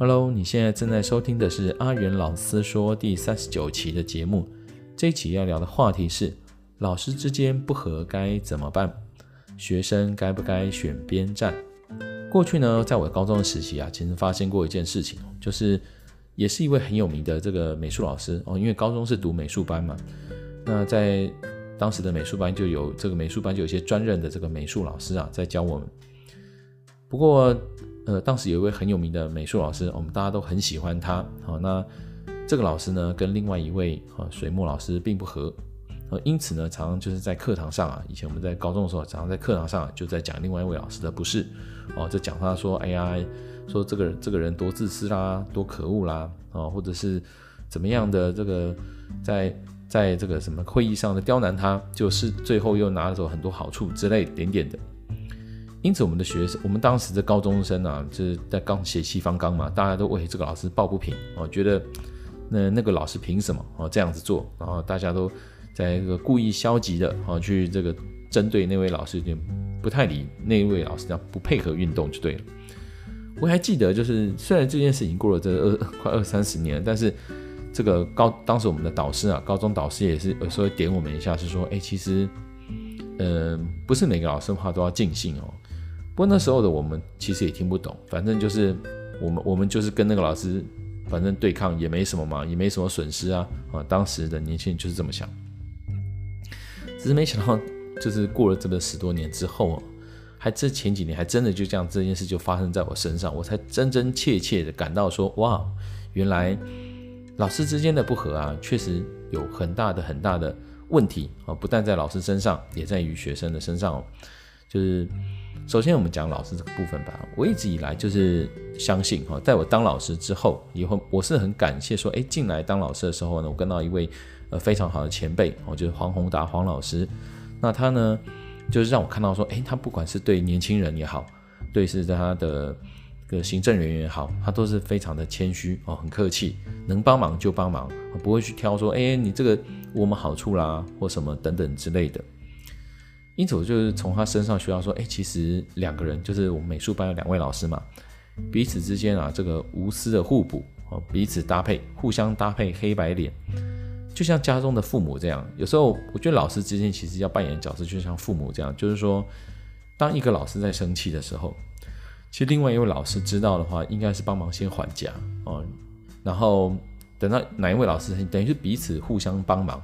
Hello，你现在正在收听的是阿元老师说第三十九期的节目。这一期要聊的话题是：老师之间不和该怎么办？学生该不该选边站？过去呢，在我高中的时期啊，其实发生过一件事情，就是也是一位很有名的这个美术老师哦，因为高中是读美术班嘛，那在当时的美术班就有这个美术班就有些专任的这个美术老师啊，在教我们。不过。呃，当时有一位很有名的美术老师，我们大家都很喜欢他。好，那这个老师呢，跟另外一位啊水墨老师并不合，呃，因此呢，常常就是在课堂上啊，以前我们在高中的时候，常常在课堂上就在讲另外一位老师的不是，哦，就讲他说，哎呀，说这个这个人多自私啦，多可恶啦，啊，或者是怎么样的这个在在这个什么会议上的刁难他，就是最后又拿走很多好处之类点点的。因此，我们的学生，我们当时的高中生啊，就是在刚写西方刚嘛，大家都为这个老师抱不平哦，觉得那那个老师凭什么哦这样子做？然后大家都在一个故意消极的哦去这个针对那位老师，有点不太理那一位老师，这样不配合运动就对了。我还记得，就是虽然这件事已经过了这二 快二三十年，但是这个高当时我们的导师啊，高中导师也是有时候点我们一下，是说，哎，其实，嗯、呃，不是每个老师的话都要尽兴哦。不过那时候的我们其实也听不懂，反正就是我们我们就是跟那个老师，反正对抗也没什么嘛，也没什么损失啊啊！当时的年轻人就是这么想，只是没想到，就是过了这么十多年之后啊，还这前几年还真的就这样这件事就发生在我身上，我才真真切切的感到说，哇，原来老师之间的不和啊，确实有很大的很大的问题啊，不但在老师身上，也在于学生的身上哦，就是。首先，我们讲老师这个部分吧。我一直以来就是相信哈，在我当老师之后，以后我是很感谢说，哎，进来当老师的时候呢，我跟到一位呃非常好的前辈，哦，就是黄宏达黄老师。那他呢，就是让我看到说，哎，他不管是对年轻人也好，对是他的个行政人员也好，他都是非常的谦虚哦，很客气，能帮忙就帮忙，不会去挑说，哎，你这个我们好处啦，或什么等等之类的。因此，我就是从他身上学到说，哎，其实两个人就是我们美术班有两位老师嘛，彼此之间啊，这个无私的互补哦，彼此搭配，互相搭配黑白脸，就像家中的父母这样。有时候，我觉得老师之间其实要扮演角色，就像父母这样，就是说，当一个老师在生气的时候，其实另外一位老师知道的话，应该是帮忙先缓颊哦，然后等到哪一位老师，等于是彼此互相帮忙，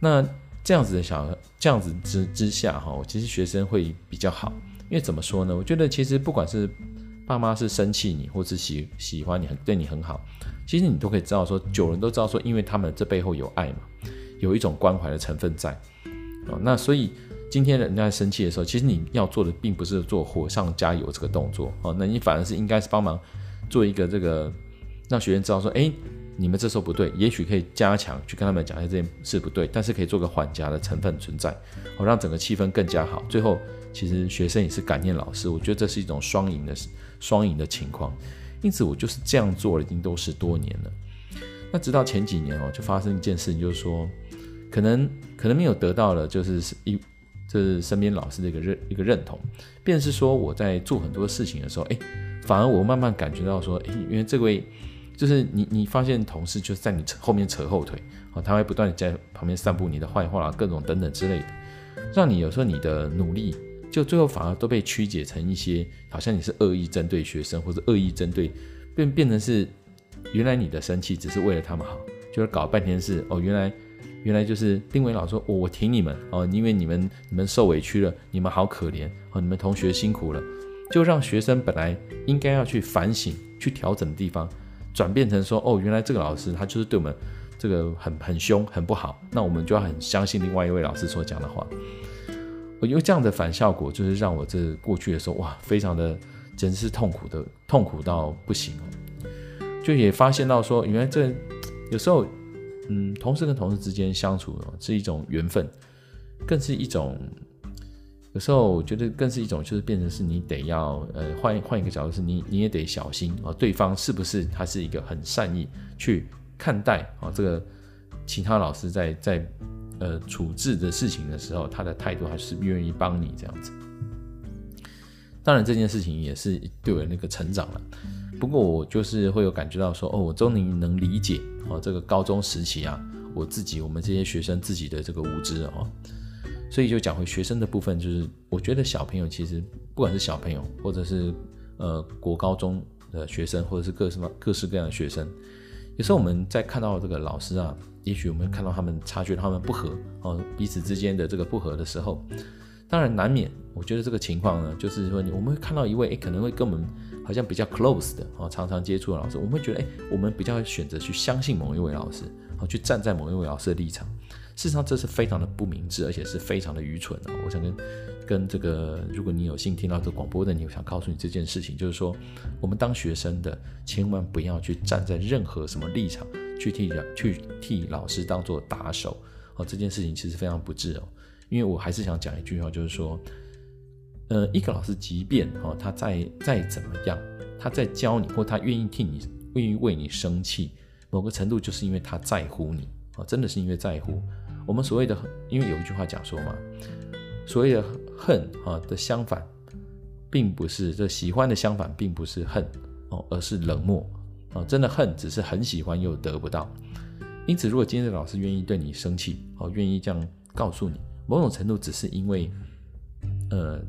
那。这样子的小，这样子之之下哈，其实学生会比较好，因为怎么说呢？我觉得其实不管是爸妈是生气你，或是喜喜欢你，很对你很好，其实你都可以知道说，九人都知道说，因为他们这背后有爱嘛，有一种关怀的成分在。哦，那所以今天人家生气的时候，其实你要做的并不是做火上加油这个动作，哦，那你反而是应该是帮忙做一个这个，让学员知道说，哎。你们这时候不对，也许可以加强去跟他们讲一下这件事不对，但是可以做个缓颊的成分存在，哦，让整个气氛更加好。最后，其实学生也是感念老师，我觉得这是一种双赢的双赢的情况。因此，我就是这样做了，已经都十多年了。那直到前几年哦，就发生一件事情，就是说，可能可能没有得到了，就是一就是身边老师的一个认一个认同，便是说我在做很多事情的时候，哎，反而我慢慢感觉到说，哎，因为这位。就是你，你发现同事就在你后面扯后腿，哦，他会不断地在旁边散布你的坏话，各种等等之类的，让你有时候你的努力，就最后反而都被曲解成一些，好像你是恶意针对学生，或者恶意针对，变变成是原来你的生气只是为了他们好，就是搞半天是哦，原来原来就是丁伟老师说，哦，我挺你们哦，因为你们你们受委屈了，你们好可怜哦，你们同学辛苦了，就让学生本来应该要去反省、去调整的地方。转变成说哦，原来这个老师他就是对我们这个很很凶，很不好，那我们就要很相信另外一位老师所讲的话。我因为这样的反效果，就是让我这过去的时候哇，非常的真是痛苦的，痛苦到不行哦。就也发现到说，原来这有时候，嗯，同事跟同事之间相处是一种缘分，更是一种。有时候我觉得更是一种，就是变成是你得要呃换换一个角度，是你你也得小心啊，对方是不是他是一个很善意去看待啊这个其他老师在在呃处置的事情的时候，他的态度还是愿意帮你这样子。当然这件事情也是对我那个成长了。不不过我就是会有感觉到说，哦，我终于能理解哦，这个高中时期啊，我自己我们这些学生自己的这个无知哦。所以就讲回学生的部分，就是我觉得小朋友其实不管是小朋友，或者是呃国高中的学生，或者是各什么各式各样的学生，有时候我们在看到这个老师啊，也许我们看到他们察觉他们不合哦，彼此之间的这个不合的时候。当然难免，我觉得这个情况呢，就是说，我们会看到一位诶，可能会跟我们好像比较 close 的哦，常常接触的老师，我们会觉得诶，我们比较选择去相信某一位老师，哦，去站在某一位老师的立场。事实上，这是非常的不明智，而且是非常的愚蠢的。我想跟跟这个，如果你有幸听到这广播的，你想告诉你这件事情，就是说，我们当学生的千万不要去站在任何什么立场去替去替老师当做打手哦，这件事情其实非常不智哦。因为我还是想讲一句话，就是说，呃，一个老师即便哦，他再再怎么样，他在教你，或他愿意替你，愿意为你生气，某个程度就是因为他在乎你哦，真的是因为在乎。我们所谓的，因为有一句话讲说嘛，所谓的恨啊的相反，并不是这喜欢的相反，并不是恨哦，而是冷漠哦。真的恨只是很喜欢又得不到。因此，如果今天的老师愿意对你生气哦，愿意这样告诉你。某种程度只是因为，呃，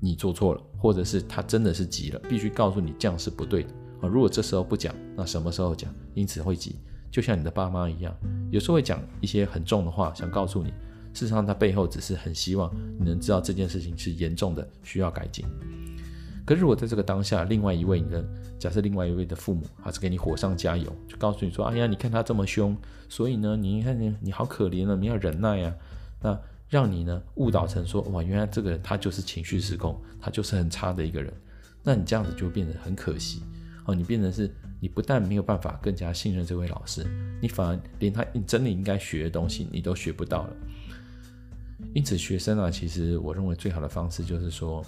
你做错了，或者是他真的是急了，必须告诉你这样是不对的啊。如果这时候不讲，那什么时候讲？因此会急，就像你的爸妈一样，有时候会讲一些很重的话，想告诉你，事实上他背后只是很希望你能知道这件事情是严重的，需要改进。可是如果在这个当下，另外一位你的假设，另外一位的父母还是给你火上加油，就告诉你说：“哎呀，你看他这么凶，所以呢，你看你你好可怜啊，你要忍耐啊。”那让你呢误导成说，哇，原来这个人他就是情绪失控，他就是很差的一个人，那你这样子就变得很可惜哦，你变成是你不但没有办法更加信任这位老师，你反而连他你真的应该学的东西你都学不到了。因此，学生啊，其实我认为最好的方式就是说，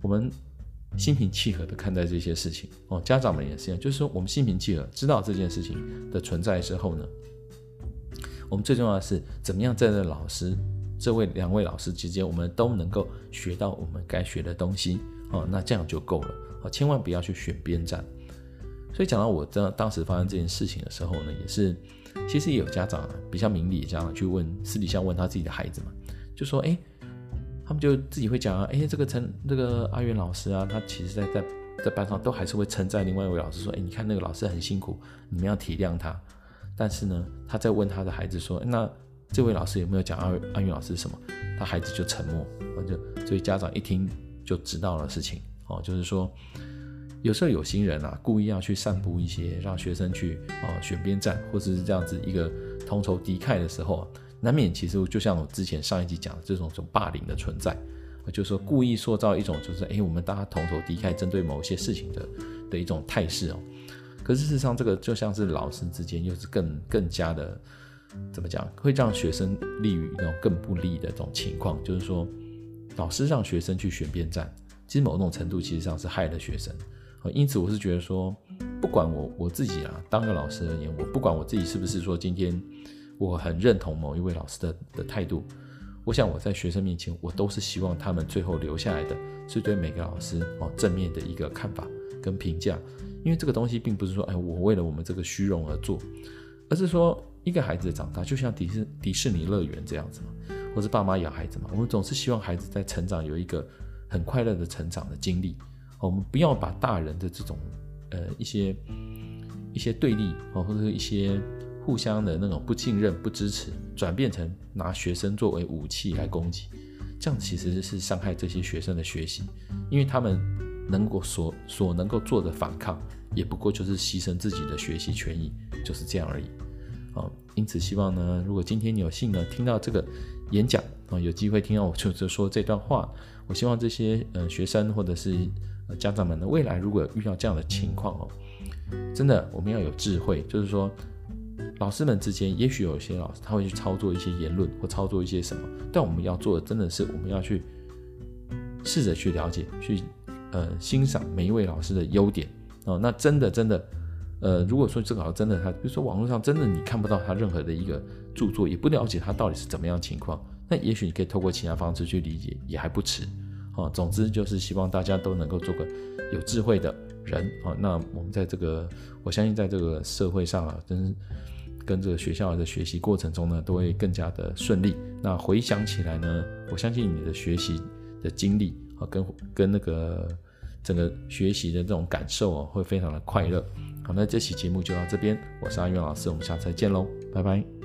我们心平气和的看待这些事情哦，家长们也是一样，就是说我们心平气和知道这件事情的存在之后呢，我们最重要的是怎么样在这老师。这位两位老师之间，我们都能够学到我们该学的东西哦，那这样就够了哦，千万不要去选边站。所以讲到我当当时发生这件事情的时候呢，也是其实也有家长比较明理的家长去问私底下问他自己的孩子嘛，就说哎，他们就自己会讲啊，哎，这个陈这个阿元老师啊，他其实在在在班上都还是会称赞另外一位老师说，哎，你看那个老师很辛苦，你们要体谅他。但是呢，他在问他的孩子说，那。这位老师有没有讲阿阿云老师什么？他孩子就沉默，就所以家长一听就知道了事情哦，就是说有时候有心人啊，故意要去散布一些让学生去哦选边站，或者是这样子一个同仇敌忾的时候，难免其实就像我之前上一集讲的这种这种霸凌的存在，就是说故意塑造一种就是哎我们大家同仇敌忾，针对某些事情的的一种态势哦。可是事实上这个就像是老师之间又是更更加的。怎么讲会让学生利于那种更不利的这种情况？就是说，老师让学生去选边站，其实某种程度其实上是害了学生。因此，我是觉得说，不管我我自己啊，当个老师而言，我不管我自己是不是说今天我很认同某一位老师的的态度，我想我在学生面前，我都是希望他们最后留下来的是对每个老师哦正面的一个看法跟评价，因为这个东西并不是说哎我为了我们这个虚荣而做，而是说。一个孩子长大就像迪士迪士尼乐园这样子嘛，或是爸妈养孩子嘛，我们总是希望孩子在成长有一个很快乐的成长的经历。我们不要把大人的这种呃一些一些对立哦，或者是一些互相的那种不信任、不支持，转变成拿学生作为武器来攻击，这样其实是伤害这些学生的学习，因为他们能够所所能够做的反抗，也不过就是牺牲自己的学习权益，就是这样而已。啊，因此希望呢，如果今天你有幸呢听到这个演讲啊，有机会听到我就是说这段话，我希望这些呃学生或者是家长们呢，未来如果遇到这样的情况哦，真的我们要有智慧，就是说老师们之间也许有些老师他会去操作一些言论或操作一些什么，但我们要做的真的是我们要去试着去了解，去呃欣赏每一位老师的优点哦，那真的真的。呃，如果说这个好真的他，比如说网络上真的你看不到他任何的一个著作，也不了解他到底是怎么样情况，那也许你可以透过其他方式去理解，也还不迟。啊，总之就是希望大家都能够做个有智慧的人啊。那我们在这个，我相信在这个社会上啊，跟跟这个学校的学习过程中呢，都会更加的顺利。那回想起来呢，我相信你的学习的经历啊，跟跟那个整个学习的这种感受啊，会非常的快乐。好，那这期节目就到这边，我是阿元老师，我们下次再见喽，拜拜。